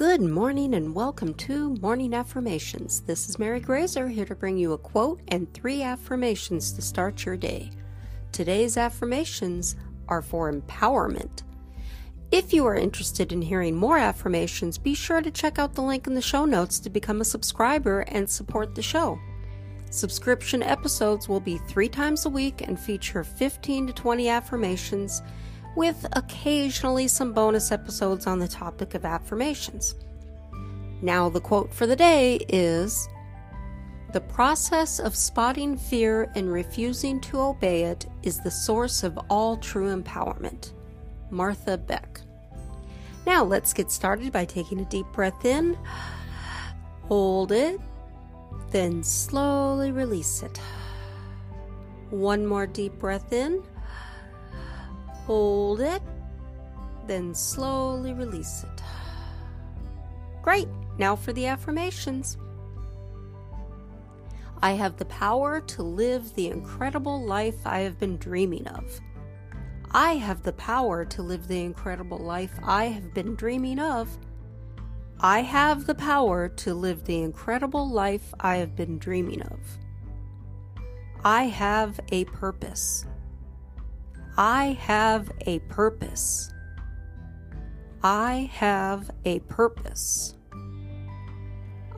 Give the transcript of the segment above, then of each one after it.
Good morning and welcome to Morning Affirmations. This is Mary Graser here to bring you a quote and three affirmations to start your day. Today's affirmations are for empowerment. If you are interested in hearing more affirmations, be sure to check out the link in the show notes to become a subscriber and support the show. Subscription episodes will be three times a week and feature 15 to 20 affirmations with occasionally some bonus episodes on the topic of affirmations. Now, the quote for the day is The process of spotting fear and refusing to obey it is the source of all true empowerment. Martha Beck. Now, let's get started by taking a deep breath in, hold it, then slowly release it. One more deep breath in. Hold it, then slowly release it. Great, now for the affirmations. I have the power to live the incredible life I have been dreaming of. I have the power to live the incredible life I have been dreaming of. I have the power to live the incredible life I have been dreaming of. I have a purpose. I have a purpose. I have a purpose.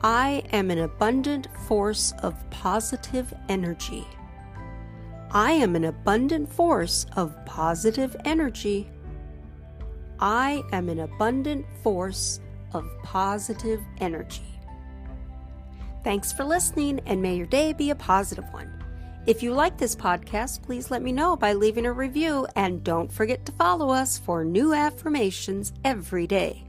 I am an abundant force of positive energy. I am an abundant force of positive energy. I am an abundant force of positive energy. Thanks for listening, and may your day be a positive one. If you like this podcast, please let me know by leaving a review and don't forget to follow us for new affirmations every day.